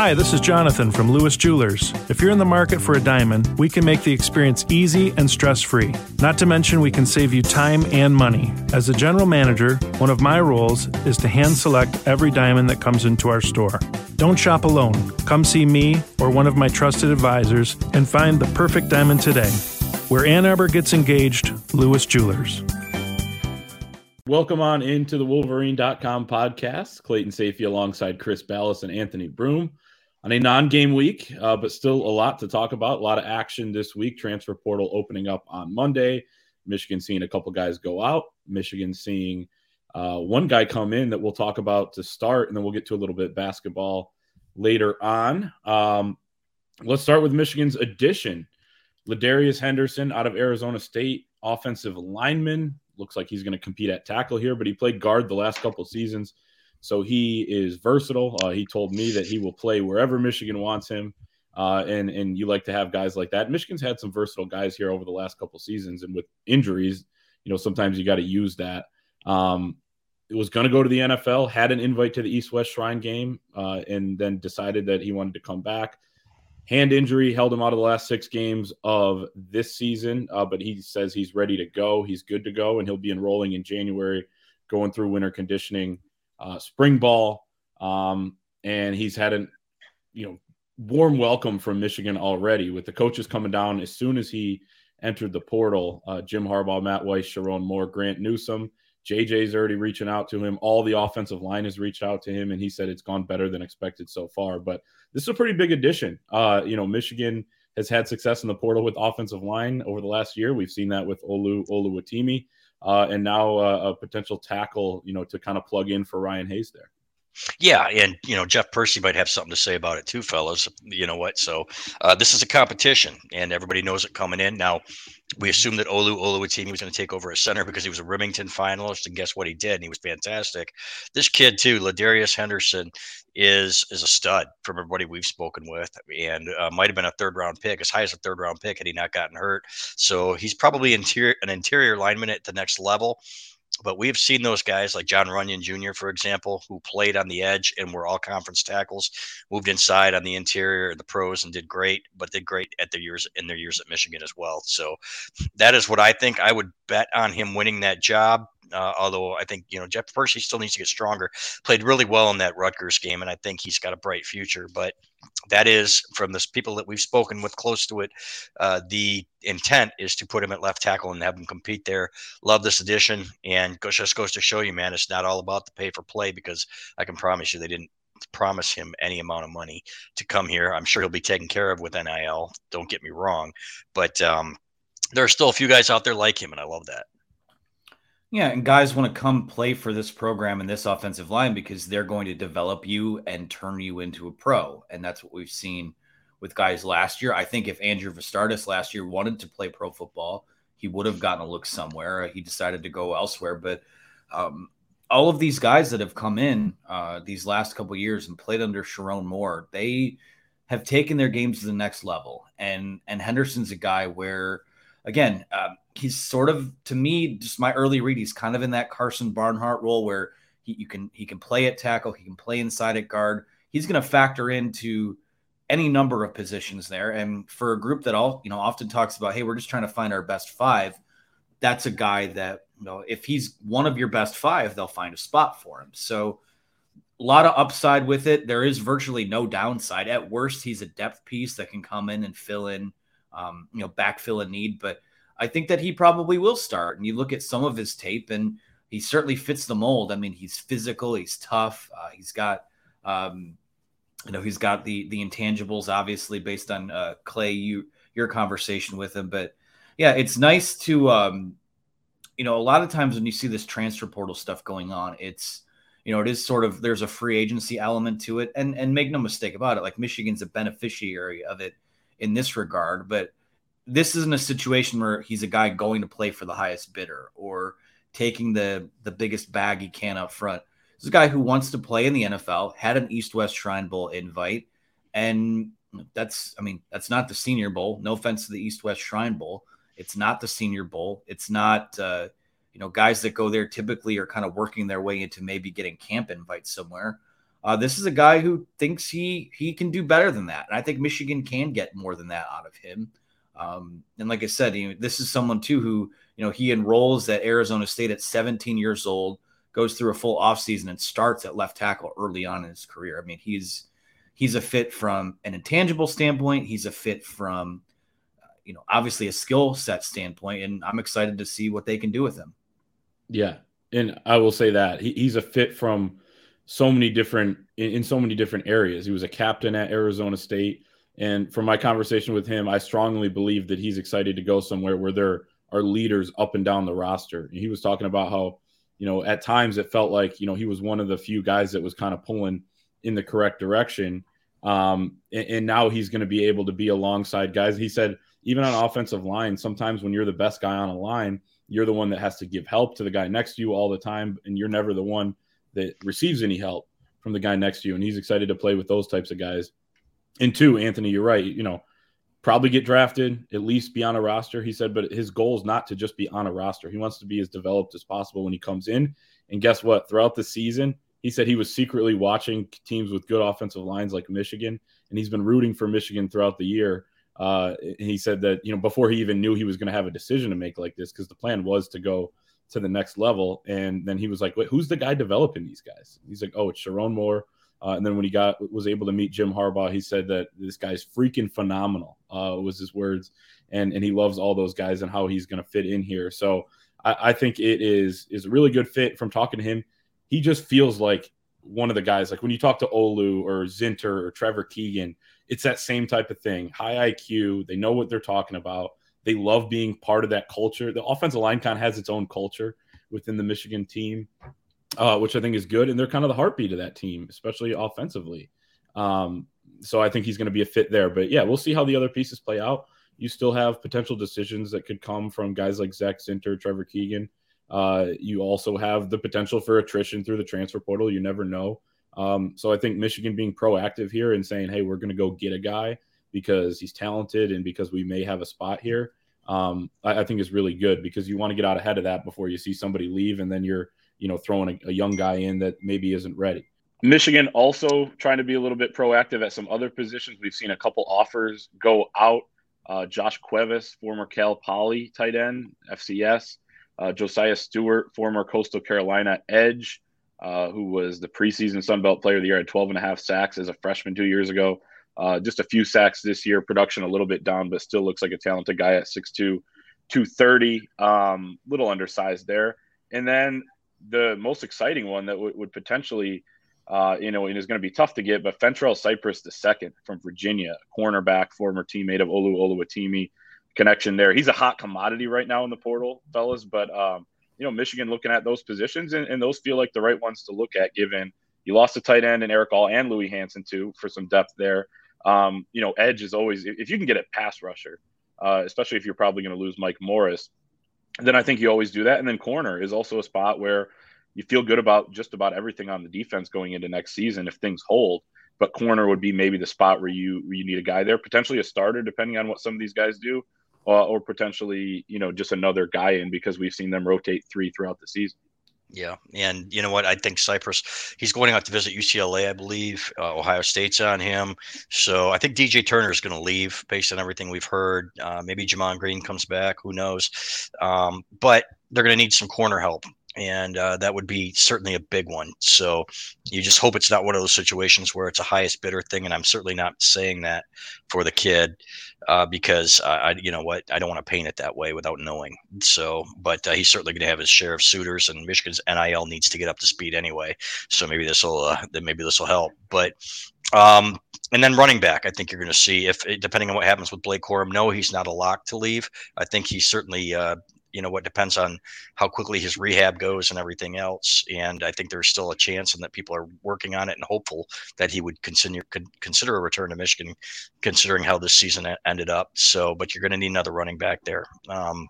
Hi, this is Jonathan from Lewis Jewelers. If you're in the market for a diamond, we can make the experience easy and stress free. Not to mention, we can save you time and money. As a general manager, one of my roles is to hand select every diamond that comes into our store. Don't shop alone. Come see me or one of my trusted advisors and find the perfect diamond today. Where Ann Arbor gets engaged, Lewis Jewelers. Welcome on into the Wolverine.com podcast. Clayton Sayfie alongside Chris Balas and Anthony Broome on a non-game week, uh, but still a lot to talk about. A lot of action this week. Transfer portal opening up on Monday. Michigan seeing a couple guys go out. Michigan seeing uh, one guy come in that we'll talk about to start, and then we'll get to a little bit basketball later on. Um, let's start with Michigan's addition. LaDarius Henderson out of Arizona State, offensive lineman. Looks like he's going to compete at tackle here, but he played guard the last couple seasons. So he is versatile. Uh, he told me that he will play wherever Michigan wants him. Uh, and and you like to have guys like that. Michigan's had some versatile guys here over the last couple seasons, and with injuries, you know sometimes you got to use that. Um, it was going to go to the NFL, had an invite to the East West Shrine game, uh, and then decided that he wanted to come back. Hand injury held him out of the last six games of this season, uh, but he says he's ready to go. He's good to go, and he'll be enrolling in January, going through winter conditioning uh, spring ball, um, and he's had a you know warm welcome from Michigan already with the coaches coming down as soon as he entered the portal. Uh, Jim Harbaugh, Matt Weiss, Sherrone Moore, Grant Newsome. JJ's already reaching out to him. All the offensive line has reached out to him, and he said it's gone better than expected so far. But this is a pretty big addition. Uh, you know, Michigan has had success in the portal with offensive line over the last year. We've seen that with Olu Oluwatimi uh, and now uh, a potential tackle, you know, to kind of plug in for Ryan Hayes there. Yeah, and you know Jeff Persi might have something to say about it too, fellas. You know what? So uh, this is a competition, and everybody knows it coming in. Now we assumed that Olu Oluwatimi was going to take over as center because he was a Remington finalist, and guess what he did? And he was fantastic. This kid too, LaDarius Henderson, is is a stud from everybody we've spoken with, and uh, might have been a third round pick, as high as a third round pick had he not gotten hurt. So he's probably interior an interior lineman at the next level but we've seen those guys like John Runyan Jr., for example, who played on the edge and were all conference tackles, moved inside on the interior in the pros and did great, but did great at their years in their years at Michigan as well. So that is what I think. I would bet on him winning that job. Uh, although I think you know Jeff Persi still needs to get stronger. Played really well in that Rutgers game, and I think he's got a bright future. But that is from the people that we've spoken with close to it. Uh, the intent is to put him at left tackle and have him compete there. Love this addition, and just goes to show you, man, it's not all about the pay for play because I can promise you they didn't promise him any amount of money to come here. I'm sure he'll be taken care of with NIL. Don't get me wrong, but um, there are still a few guys out there like him, and I love that. Yeah, and guys want to come play for this program and this offensive line because they're going to develop you and turn you into a pro. And that's what we've seen with guys last year. I think if Andrew Vastardis last year wanted to play pro football, he would have gotten a look somewhere. He decided to go elsewhere. But um, all of these guys that have come in uh, these last couple years and played under Sherrone Moore, they have taken their games to the next level. And and Henderson's a guy where, again, um, he's sort of to me just my early read he's kind of in that Karsen Barnhart role where he you can he can play at tackle he can play inside at guard. He's going to factor into any number of positions there. And for a group that all you know often talks about hey we're just trying to find our best five that's a guy that you know if he's one of your best five they'll find a spot for him. So a lot of upside with it. There is virtually no downside. At worst he's a depth piece that can come in and fill in um, you know backfill a need but I think that he probably will start. And you look at some of his tape, and he certainly fits the mold. I mean, he's physical, he's tough, uh, he's got, um, you know, he's got the the intangibles, obviously, based on uh, Clay, you your conversation with him. But yeah, it's nice to, um, you know, a lot of times when you see this transfer portal stuff going on, it's you know, it is sort of there's a free agency element to it, and and make no mistake about it, like Michigan's a beneficiary of it in this regard, but this isn't a situation where he's a guy going to play for the highest bidder or taking the the biggest bag he can up front. This is a guy who wants to play in the NFL, had an East West Shrine Bowl invite, and that's I mean that's not the Senior Bowl. No offense to the East West Shrine Bowl, it's not the Senior Bowl. It's not uh, you know guys that go there typically are kind of working their way into maybe getting camp invites somewhere. Uh, this is a guy who thinks he he can do better than that, and I think Michigan can get more than that out of him. Um, and like I said, you know, this is someone too who you know he enrolls at Arizona State at 17 years old, goes through a full offseason and starts at left tackle early on in his career. I mean, he's he's a fit from an intangible standpoint. He's a fit from uh, you know obviously a skill set standpoint, and I'm excited to see what they can do with him. Yeah, and I will say that he, he's a fit from so many different in, in, so many different areas. He was a captain at Arizona State, and from my conversation with him, I strongly believe that he's excited to go somewhere where there are leaders up and down the roster. And he was talking about how you know at times it felt like you know he was one of the few guys that was kind of pulling in the correct direction. Um, and, and now he's going to be able to be alongside guys. He said even on offensive line, sometimes when you're the best guy on a line you're the one that has to give help to the guy next to you all the time, and you're never the one that receives any help from the guy next to you. And he's excited to play with those types of guys. And two, Anthony, you're right. You know, probably get drafted, at least be on a roster. He said, but his goal is not to just be on a roster. He wants to be as developed as possible when he comes in. And guess what? Throughout the season, he said he was secretly watching teams with good offensive lines like Michigan, and he's been rooting for Michigan throughout the year uh, he said that you know before he even knew he was going to have a decision to make like this because the plan was to go to the next level, and then he was like, "Wait, who's the guy developing these guys?" He's like, "Oh, it's Sherrone Moore." Uh, and then when he got was able to meet Jim Harbaugh, he said that this guy's freaking phenomenal. Uh, was his words, and and he loves all those guys and how he's going to fit in here. So I, I think it is is a really good fit. From talking to him, he just feels like one of the guys. Like when you talk to Olu or Zinter or Trevor Keegan, it's that same type of thing. High IQ. They know what they're talking about. They love being part of that culture. The offensive line kind of has its own culture within the Michigan team, uh, which I think is good. And they're kind of the heartbeat of that team, especially offensively. Um, so I think he's going to be a fit there. But yeah, we'll see how the other pieces play out. You still have potential decisions that could come from guys like Zach Zinter, Trevor Keegan. Uh, you also have the potential for attrition through the transfer portal. You never know. Um, so I think Michigan being proactive here and saying, hey, we're going to go get a guy because he's talented and because we may have a spot here, um, I, I, think is really good because you want to get out ahead of that before you see somebody leave and then you're, you know, throwing a, a young guy in that maybe isn't ready. Michigan also trying to be a little bit proactive at some other positions. We've seen a couple offers go out. Uh, Josh Cuevas, former Cal Poly tight end, FCS. Uh, Josaiah Stewart, former Coastal Carolina edge uh, who was the preseason Sun Belt Player of the Year, had 12 and a half sacks as a freshman two years ago. Uh, just a few sacks this year. Production a little bit down, but still looks like a talented guy at 6'2", 230. Um, little undersized there. And then the most exciting one that w- would potentially, uh, you know, and is going to be tough to get, but Fentrell Cypress the second from Virginia, cornerback, former teammate of Olu Oluwatimi, connection there. He's a hot commodity right now in the portal, fellas. But um, you know, Michigan looking at those positions, and, and those feel like the right ones to look at, given you lost a tight end and Eric All and Louis Hansen too for some depth there. Um, you know, edge is always if you can get a pass rusher, uh, especially if you're probably going to lose Mike Morris, then I think you always do that. And then corner is also a spot where you feel good about just about everything on the defense going into next season if things hold. But corner would be maybe the spot where you where you need a guy there, potentially a starter, depending on what some of these guys do uh, or potentially you know just another guy in because we've seen them rotate three throughout the season. Yeah, and you know what? I think Cypress. He's going out to visit UCLA, I believe. Uh, Ohio State's on him, so I think DJ Turner is going to leave based on everything we've heard. Uh, maybe Gemon Green comes back. Who knows? Um, but they're going to need some corner help and uh, that would be certainly a big one. So you just hope it's not one of those situations where it's a highest bidder thing, and I'm certainly not saying that for the kid uh, because I, you know what, I don't want to paint it that way without knowing. So, but uh, he's certainly going to have his share of suitors, and Michigan's NIL needs to get up to speed anyway. So maybe this will, uh, maybe this will help. But um, and then running back, I think you're going to see if depending on what happens with Blake Corum. No, he's not a lock to leave. I think he's certainly uh, you know what depends on how quickly his rehab goes and everything else and i think there's still a chance and that people are working on it and hopeful that he would consider consider a return to michigan considering how this season ended up so but you're going to need another running back there um,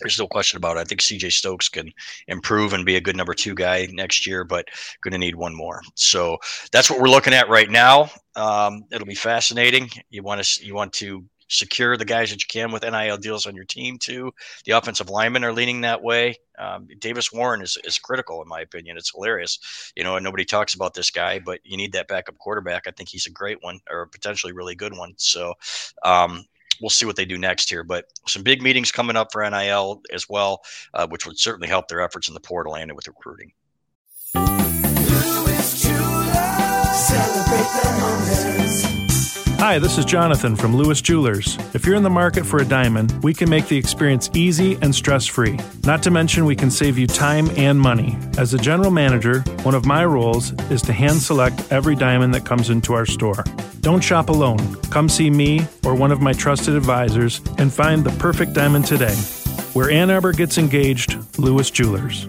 there's no question about it. I think CJ Stokes can improve and be a good number two guy next year, but going to need one more. So that's what we're looking at right now. Um, it'll be fascinating. You want to you want to secure the guys that you can with NIL deals on your team too. The offensive linemen are leaning that way. Um, Davis Warren is, is critical in my opinion. It's hilarious, you know, and nobody talks about this guy, but you need that backup quarterback. I think he's a great one or a potentially really good one. So, um, we'll see what they do next here. But some big meetings coming up for NIL as well, uh, which would certainly help their efforts in the portal and with recruiting. Hi, this is Jonathan from Lewis Jewelers. If you're in the market for a diamond, we can make the experience easy and stress free. Not to mention, we can save you time and money. As a general manager, one of my roles is to hand select every diamond that comes into our store. Don't shop alone. Come see me or one of my trusted advisors and find the perfect diamond today. Where Ann Arbor gets engaged, Lewis Jewelers.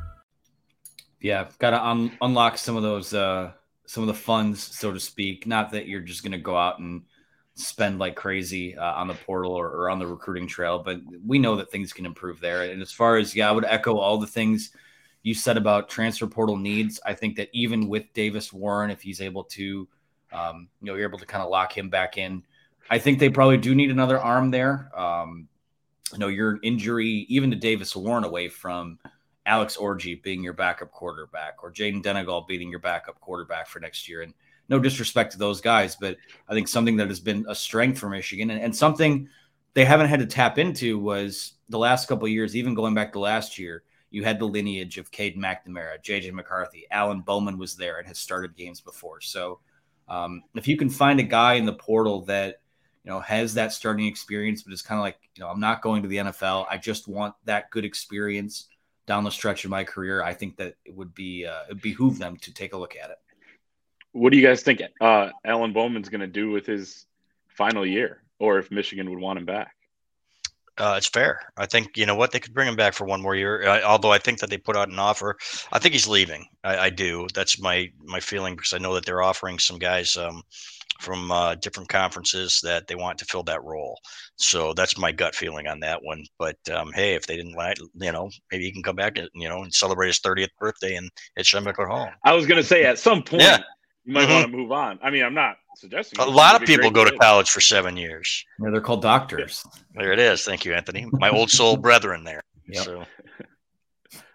yeah, got to un- unlock some of those uh, some of the funds, so to speak. Not that you're just going to go out and spend like crazy uh, on the portal or, or, on the recruiting trail, but we know that things can improve there. And as far as yeah, I would echo all the things you said about transfer portal needs. I think that even with Davis Warren, if he's able to, um, you know, you're able to kind of lock him back in. I think they probably do need another arm there. Um, you know, your injury, even to Davis Warren, away from Alex Orji being your backup quarterback or Jayden Denegal being your backup quarterback for next year. And no disrespect to those guys, but I think something that has been a strength for Michigan and, and something they haven't had to tap into was the last couple years, even going back to last year, you had the lineage of Cade McNamara, JJ McCarthy, Alan Bowman was there and has started games before. So um, if you can find a guy in the portal that you know has that starting experience, but is kind of like you know I'm not going to the NFL, I just want that good experience down the stretch of my career, I think that it would be uh, it behoove them to take a look at it. What do you guys think uh, Alan Bowman's going to do with his final year, or if Michigan would want him back? Uh, it's fair. I think you know what they could bring him back for one more year. Uh, although I think that they put out an offer, I think he's leaving. I, I, do. That's my my feeling because I know that they're offering some guys um, from uh, different conferences that they want to fill that role. So that's my gut feeling on that one. But um, hey, if they didn't like, you know, maybe he can come back, and you know, and celebrate his 30th birthday in at Schembechler Hall. I was going to say at some point yeah. you might mm-hmm. want to move on. I mean, I'm not suggesting a lot of people go to college for seven years. Yeah, they're called doctors. There it is. Thank you, Anthony. My old soul brethren there. Yep. So.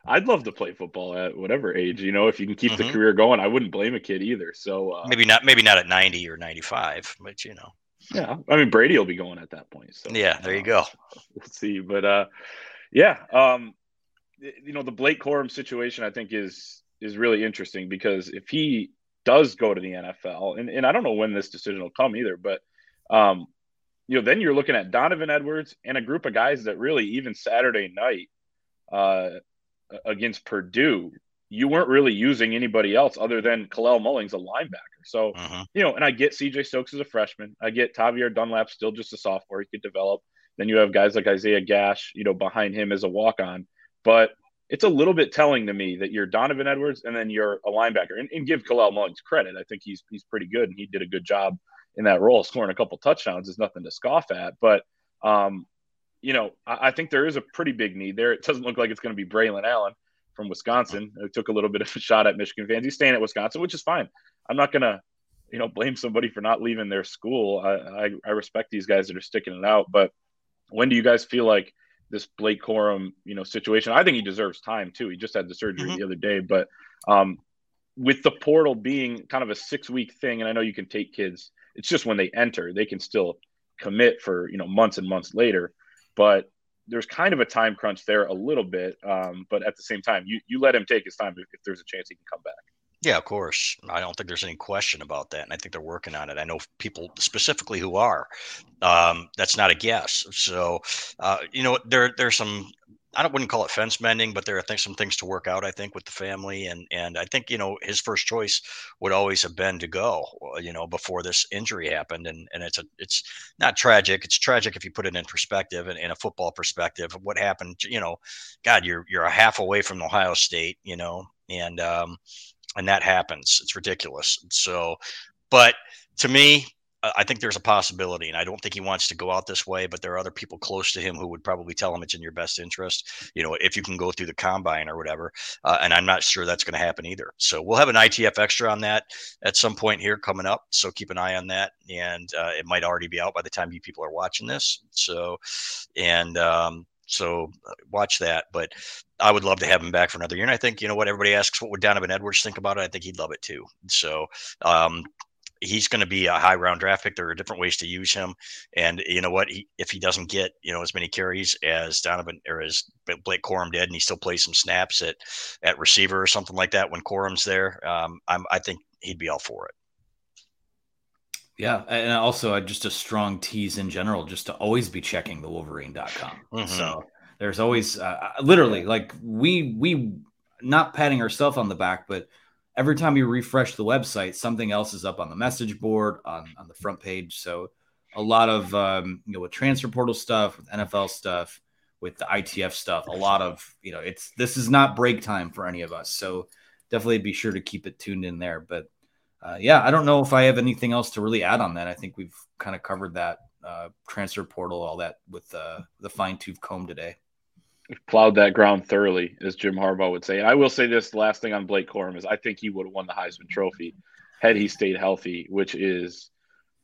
I'd love to play football at whatever age. You know, if you can keep mm-hmm. the career going, I wouldn't blame a kid either. So uh, maybe not, maybe not at ninety or ninety-five, but you know. Yeah, I mean Brady will be going at that point. So yeah, there you go. we'll see, but uh, yeah, um, you know the Blake Corum situation I think is is really interesting because if he does go to the NFL, and, and I don't know when this decision will come either, but um, you know then you're looking at Donovan Edwards and a group of guys that really even Saturday night uh, against Purdue, you weren't really using anybody else other than Kalel Mullings, a linebacker. So, uh-huh. you know, and I get CJ Stokes as a freshman. I get Tavierre Dunlap still just a sophomore. He could develop. Then you have guys like Isaiah Gash, you know, behind him as a walk on. But it's a little bit telling to me that you're Donovan Edwards and then you're a linebacker. And, and give Kalel Mullings credit. I think he's he's pretty good and he did a good job in that role. Scoring a couple touchdowns is nothing to scoff at. But um, you know, I, I, think there is a pretty big need there. It doesn't look like it's going to be Braylon Allen from Wisconsin, who took a little bit of a shot at Michigan fans. He's staying at Wisconsin, which is fine. I'm not going to, you know, blame somebody for not leaving their school. I, I, I, respect these guys that are sticking it out. But when do you guys feel like this Blake Corum, you know, situation? I think he deserves time too. He just had the surgery mm-hmm. the other day, but um, with the portal being kind of a six week thing, and I know you can take kids. It's just when they enter, they can still commit for you know months and months later but there's kind of a time crunch there a little bit. Um, but at the same time, you you let him take his time if, if there's a chance he can come back. Yeah, of course. I don't think there's any question about that, and I think they're working on it. I know people specifically who are. Um, that's not a guess. So, uh, you know, there there's some I don't wouldn't call it fence mending, but there are some things to work out. I think with the family, and and I think you know his first choice would always have been to go, uh, you know, before this injury happened, and and it's a it's not tragic. It's tragic if you put it in perspective and in a football perspective. What happened? You know, God, you're you're a half away from Ohio State, you know, and um, and that happens. It's ridiculous. So, but to me, I think there's a possibility, and I don't think he wants to go out this way. But there are other people close to him who would probably tell him it's in your best interest. You know, if you can go through the combine or whatever. Uh, and I'm not sure that's going to happen either. So we'll have an ITF extra on that at some point here coming up. So keep an eye on that, and uh, it might already be out by the time you people are watching this. So, and um, so uh, watch that. But I would love to have him back for another year. And I think, you know what, everybody asks what would Donovan Edwards think about it. I think he'd love it too. So um, he's going to be a high round draft pick. There are different ways to use him, and you know what? He, if he doesn't get you know as many carries as Donovan or as Blake Corum did, and he still plays some snaps at at receiver or something like that when Corum's there, um, I'm, I think he'd be all for it. Yeah, and also just a strong tease in general, just to always be checking the Wolverine.com. Mm-hmm. So there's always uh, literally like we we not patting ourselves on the back, but every time you refresh the website, something else is up on the message board, on, on the front page. So a lot of um, you know with transfer portal stuff, with NFL stuff, with the ITF stuff, a lot of you know it's this is not break time for any of us. So definitely be sure to keep it tuned in there. But uh, yeah, I don't know if I have anything else to really add on that. I think we've kind of covered that uh, transfer portal, all that with uh, the fine tooth comb today plowed that ground thoroughly, as Jim Harbaugh would say. And I will say this last thing on Blake Corum is I think he would have won the Heisman Trophy had he stayed healthy, which is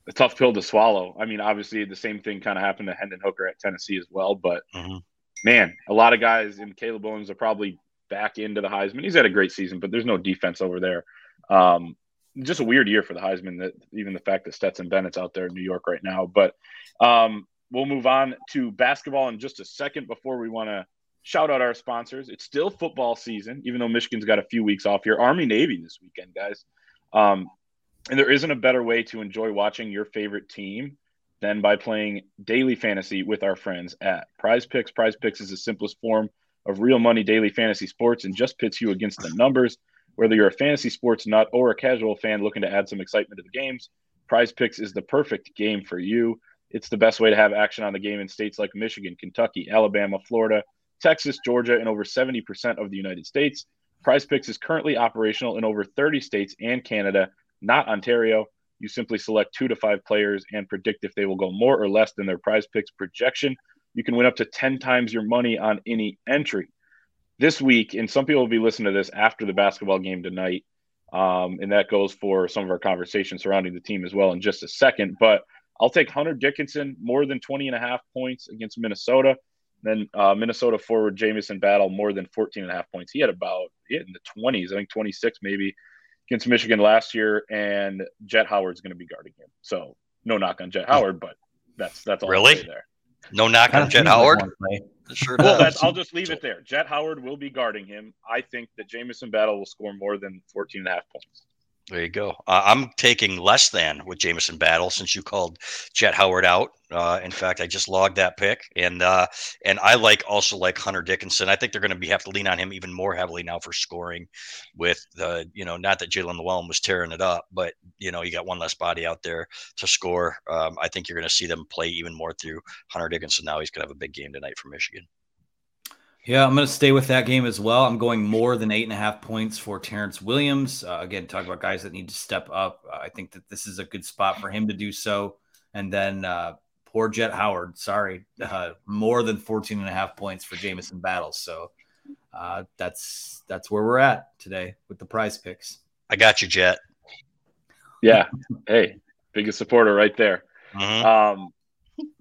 a tough pill to swallow. I mean, obviously the same thing kind of happened to Hendon Hooker at Tennessee as well, but mm-hmm. man, a lot of guys in Caleb Williams are probably back into the Heisman. He's had a great season, but there's no defense over there. Um, just a weird year for the Heisman. That even the fact that Stetson Bennett's out there in New York right now, but um, we'll move on to basketball in just a second before we want to shout out our sponsors. It's still football season, even though Michigan's got a few weeks off here. Army Navy this weekend, guys. Um, and there isn't a better way to enjoy watching your favorite team than by playing daily fantasy with our friends at Prize Picks. Prize Picks is the simplest form of real money daily fantasy sports and just pits you against the numbers. Whether you're a fantasy sports nut or a casual fan looking to add some excitement to the games, Prize Picks is the perfect game for you. It's the best way to have action on the game in states like Michigan, Kentucky, Alabama, Florida, Texas, Georgia, and over 70% of the United States. Prize Picks is currently operational in over 30 states and Canada, not Ontario. You simply select two to five players and predict if they will go more or less than their prize picks projection. You can win up to 10 times your money on any entry. This week, and some people will be listening to this after the basketball game tonight, um, and that goes for some of our conversation surrounding the team as well in just a second. But I'll take Hunter Dickinson more than 20 and a half points against Minnesota. Then uh, Minnesota forward Jamison Battle more than 14 and a half points. He had about he had in the 20s, I think 26 maybe against Michigan last year, and Jett Howard's going to be guarding him. So no knock on Jett Howard, but that's that's all really there. No knock on Jett Howard. Sure well, I'll just leave it there. Jett Howard will be guarding him. I think that Jamison Battle will score more than 14 and a half points. There you go. Uh, I'm taking less than with Jamison Battle since you called Jett Howard out. Uh, in fact, I just logged that pick, and uh, and I like also like Hunter Dickinson. I think they're going to be have to lean on him even more heavily now for scoring. With the you know not that Jaelin Llewellyn was tearing it up, but you know you got one less body out there to score. Um, I think you're going to see them play even more through Hunter Dickinson. Now he's going to have a big game tonight for Michigan. Yeah, I'm going to stay with that game as well. I'm going more than eight and a half points for Terrance Williams. Uh, again, talk about guys that need to step up. Uh, I think that this is a good spot for him to do so. And then uh, poor Jett Howard, sorry, uh, more than 14 and a half points for Jamison Battles. So uh, that's that's where we're at today with the prize picks. I got you, Jett. Yeah. hey, biggest supporter right there. Mm-hmm. Um,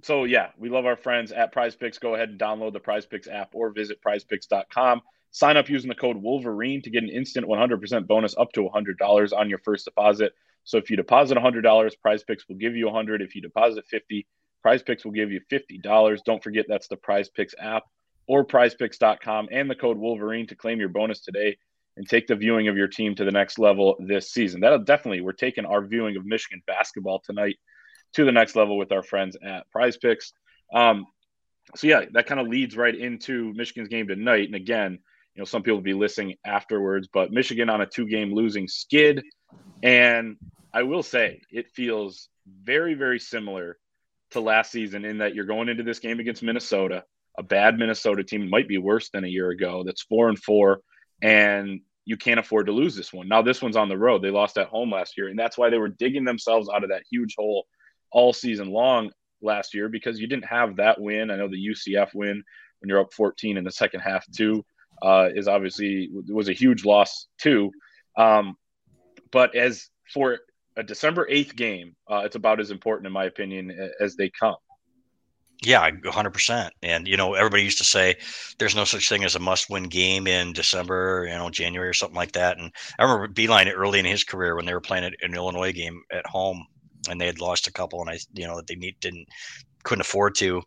so yeah, we love our friends at Prize Picks. Go ahead and download the Prize Picks app or visit prizepicks.com. Sign up using the code Wolverine to get an instant 100% bonus up to $100 on your first deposit. So if you deposit $100, Prize Picks will give you 100. If you deposit 50, Prize Picks will give you $50. Don't forget that's the Prize Picks app or prizepicks.com and the code Wolverine to claim your bonus today and take the viewing of your team to the next level this season. That'll definitely, we're taking our viewing of Michigan basketball tonight to the next level with our friends at Prize Picks. Um, so yeah, that kind of leads right into Michigan's game tonight. And again, you know, some people will be listening afterwards, but Michigan on a two-game losing skid, and I will say it feels very, very similar to last season in that you're going into this game against Minnesota, a bad Minnesota team might be worse than a year ago. That's four and four, and you can't afford to lose this one. Now this one's on the road. They lost at home last year, and that's why they were digging themselves out of that huge hole all season long last year because you didn't have that win. I know the UCF win when you're up 14 in the second half too uh, is obviously was a huge loss too. Um, but as for a December 8th game, uh, it's about as important in my opinion as they come. Yeah, 100%. And, you know, everybody used to say there's no such thing as a must win game in December, you know, January or something like that. And I remember Beilein early in his career when they were playing an Illinois game at home and they had lost a couple and I, you know, that they need, didn't, couldn't afford to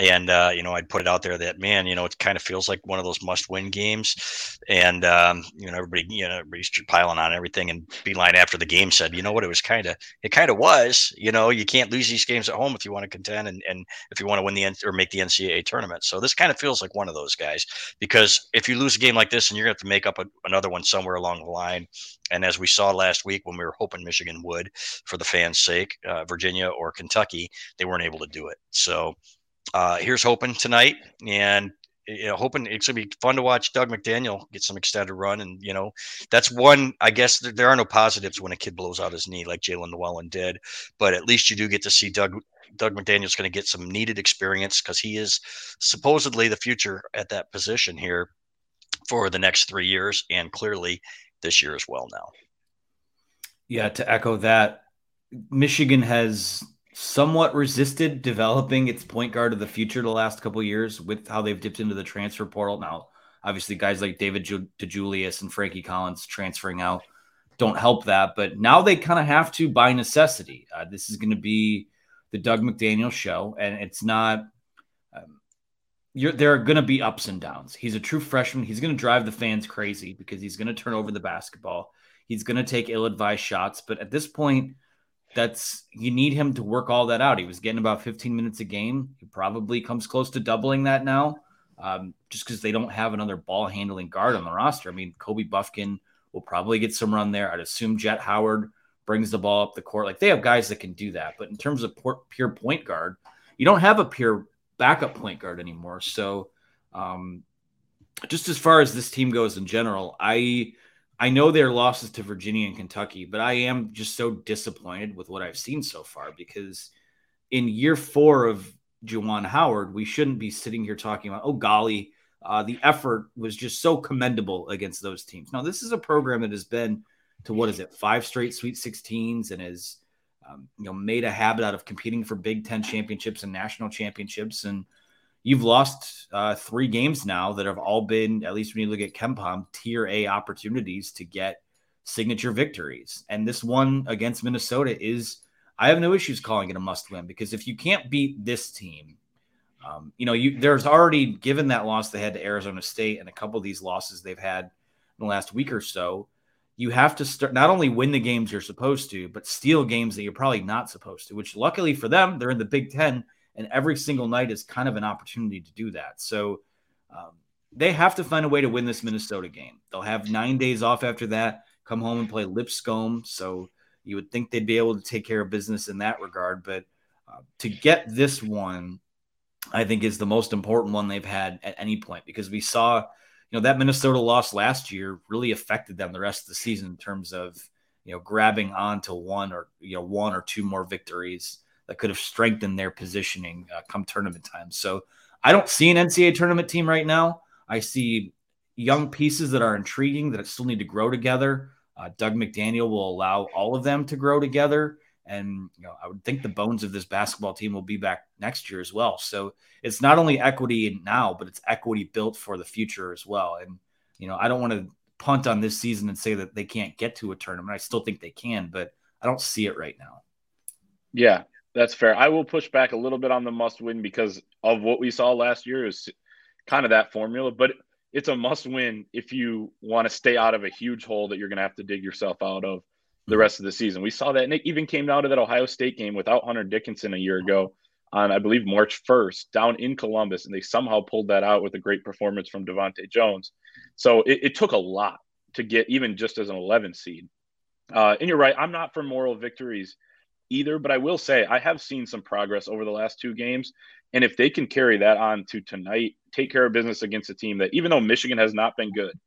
and uh, you know I'd put it out there that man, you know, it kind of feels like one of those must-win games, and um, you know everybody, you know, everybody's piling on everything. And Beilein after the game said, you know what, it was kind of, it kind of was, you know, you can't lose these games at home if you want to contend and, and if you want to win the N- or make the NCAA tournament. So this kind of feels like one of those guys because if you lose a game like this, and you're going to have to make up a, another one somewhere along the line. And as we saw last week when we were hoping Michigan would, for the fans' sake, uh, Virginia or Kentucky, they weren't able to do it. So uh, here's hoping tonight, and you know, hoping it's gonna be fun to watch Dug McDaniel get some extended run, and you know, that's one. I guess there, there are no positives when a kid blows out his knee like Jaelin Llewellyn did, but at least you do get to see Dug. Dug McDaniel's going to get some needed experience because he is supposedly the future at that position here for the next three years, and clearly this year as well. Now, yeah, to echo that, Michigan has somewhat resisted developing its point guard of the future the last couple years with how they've dipped into the transfer portal. Now, obviously, guys like David DeJulius and Frankie Collins transferring out don't help that, but now they kind of have to by necessity. Uh, this is going to be the Dug McDaniel show, and it's not. Um, there are going to be ups and downs. He's a true freshman. He's going to drive the fans crazy because he's going to turn over the basketball. He's going to take ill-advised shots, but at this point that's you need him to work all that out. He was getting about 15 minutes a game. He probably comes close to doubling that now, um, just because they don't have another ball handling guard on the roster. I mean, Kobe Bufkin will probably get some run there. I'd assume Jet Howard brings the ball up the court. Like they have guys that can do that. But in terms of pure point guard, you don't have a pure backup point guard anymore. So, um, just as far as this team goes in general, I I know their losses to Virginia and Kentucky, but I am just so disappointed with what I've seen so far because in year four of Juwan Howard, we shouldn't be sitting here talking about, oh, golly, uh, the effort was just so commendable against those teams. Now, this is a program that has been to what is it, five straight Sweet 16s and has um, you know made a habit out of competing for Big Ten championships and national championships and you've lost uh, three games now that have all been, at least when you look at KenPom, tier A opportunities to get signature victories. And this one against Minnesota is, I have no issues calling it a must win because if you can't beat this team, um, you know, you there's already given that loss they had to Arizona State and a couple of these losses they've had in the last week or so. You have to start not only win the games you're supposed to, but steal games that you're probably not supposed to. Which, luckily for them, they're in the Big Ten, and every single night is kind of an opportunity to do that. So um, they have to find a way to win this Minnesota game. They'll have nine days off after that, come home and play Lipscomb. So you would think they'd be able to take care of business in that regard. But uh, to get this one, I think is the most important one they've had at any point because we saw, you know, that Minnesota loss last year really affected them the rest of the season in terms of, you know, grabbing on to one or, you know, one or two more victories that could have strengthened their positioning uh, come tournament time. So I don't see an NCAA tournament team right now. I see young pieces that are intriguing that still need to grow together. Uh, Dug McDaniel will allow all of them to grow together. And you know, I would think the bones of this basketball team will be back next year as well. So it's not only equity now, but it's equity built for the future as well. And you know, I don't want to punt on this season and say that they can't get to a tournament. I still think they can, but I don't see it right now. Yeah, that's fair. I will push back a little bit on the must win because of what we saw last year is kind of that formula, but it's a must win if you want to stay out of a huge hole that you're going to have to dig yourself out of the rest of the season. We saw that, and it even came down to that Ohio State game without Hunter Dickinson a year ago on, I believe, March 1st down in Columbus, and they somehow pulled that out with a great performance from DeVante Jones. So it, it took a lot to get even just as an 11 seed. Uh, and you're right, I'm not for moral victories either, but I will say I have seen some progress over the last two games. And if they can carry that on to tonight, take care of business against a team that, even though Michigan has not been good,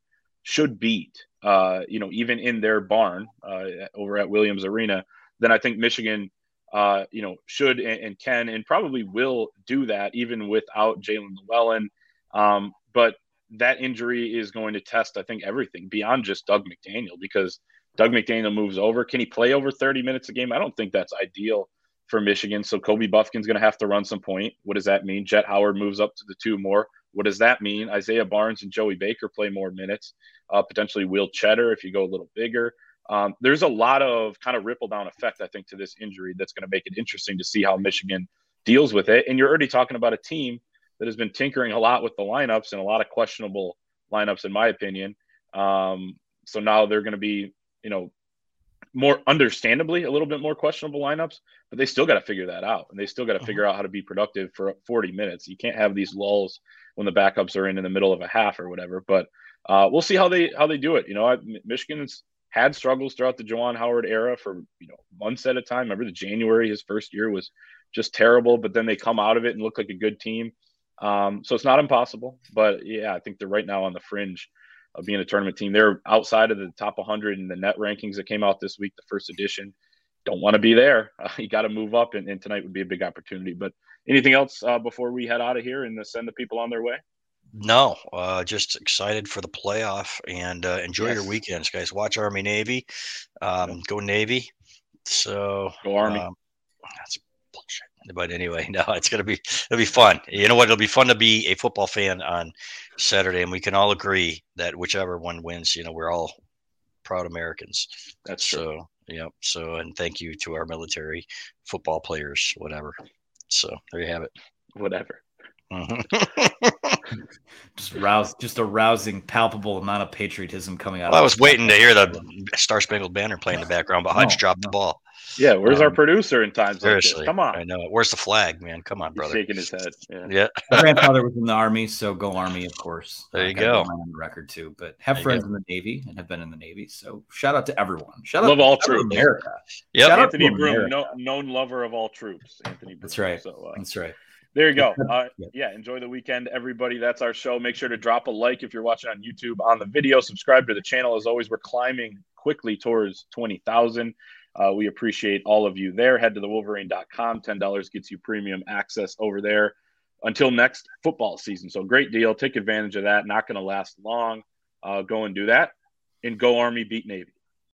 should beat, uh, you know, even in their barn uh, over at Williams Arena, then I think Michigan, uh, you know, should and, and, can and probably will do that even without Jaelin Llewellyn. Um, but that injury is going to test, I think, everything beyond just Dug McDaniel because Dug McDaniel moves over. Can he play over 30 minutes a game? I don't think that's ideal for Michigan. So Kobe Bufkin's going to have to run some point. What does that mean? Jett Howard moves up to the two more. What does that mean? Isaiah Barnes and Joey Baker play more minutes. Uh, potentially Will Tschetter if you go a little bigger. Um, there's a lot of kind of ripple down effect, I think, to this injury that's going to make it interesting to see how Michigan deals with it. And you're already talking about a team that has been tinkering a lot with the lineups and a lot of questionable lineups, in my opinion. Um, so now they're going to be, you know, more understandably a little bit more questionable lineups, but they still got to figure that out, and they still got to uh-huh. figure out how to be productive for 40 minutes. You can't have these lulls when the backups are in in the middle of a half or whatever. But uh, we'll see how they how they do it. You know, Michigan's had struggles throughout the Juwan Howard era for you know months at a time. Remember the January, his first year was just terrible, but then they come out of it and look like a good team. Um, so it's not impossible, but yeah, I think they're right now on the fringe of being a tournament team. They're outside of the top 100 in the net rankings that came out this week, the first edition. Don't want to be there. Uh, you got to move up, and, and, tonight would be a big opportunity. But anything else uh, before we head out of here and send the people on their way? No, uh, just excited for the playoff and uh, enjoy yes. your weekends, guys. Watch Army Navy, um, go Navy. So go Army. Um, that's bullshit. But anyway, no, it's gonna be it'll be fun. You know what? It'll be fun to be a football fan on Saturday, and we can all agree that whichever one wins, you know, we're all proud Americans. That's true. So, yep. So, and thank you to our military, football players, whatever. So there you have it. Whatever. Mm-hmm. just rouse, just a rousing, palpable amount of patriotism coming out. Well, I was waiting to hear the Star Spangled Banner play in the background, but Hutch dropped no. the ball. Yeah, where's um, our producer in times seriously, like Come on, I know. It. Where's the flag, man? Come on, brother. He's shaking his head. Yeah. yeah. My grandfather was in the army, so go army, of course. There you go. On the record too, but have there friends in the Navy and have been in the Navy. So shout out to everyone. Shout Love out all troops. America. Yeah, Anthony Broome, no, known lover of all troops. Anthony Broome. That's right. So, uh, That's right. There you go. Uh, yeah, enjoy the weekend, everybody. That's our show. Make sure to drop a like if you're watching on YouTube on the video. Subscribe to the channel. As always, we're climbing quickly towards 20,000. Uh, we appreciate all of you there. Head to the Wolverine.com. $10 gets you premium access over there until next football season. So, great deal. Take advantage of that. Not going to last long. Uh, go and do that. And go Army, beat Navy.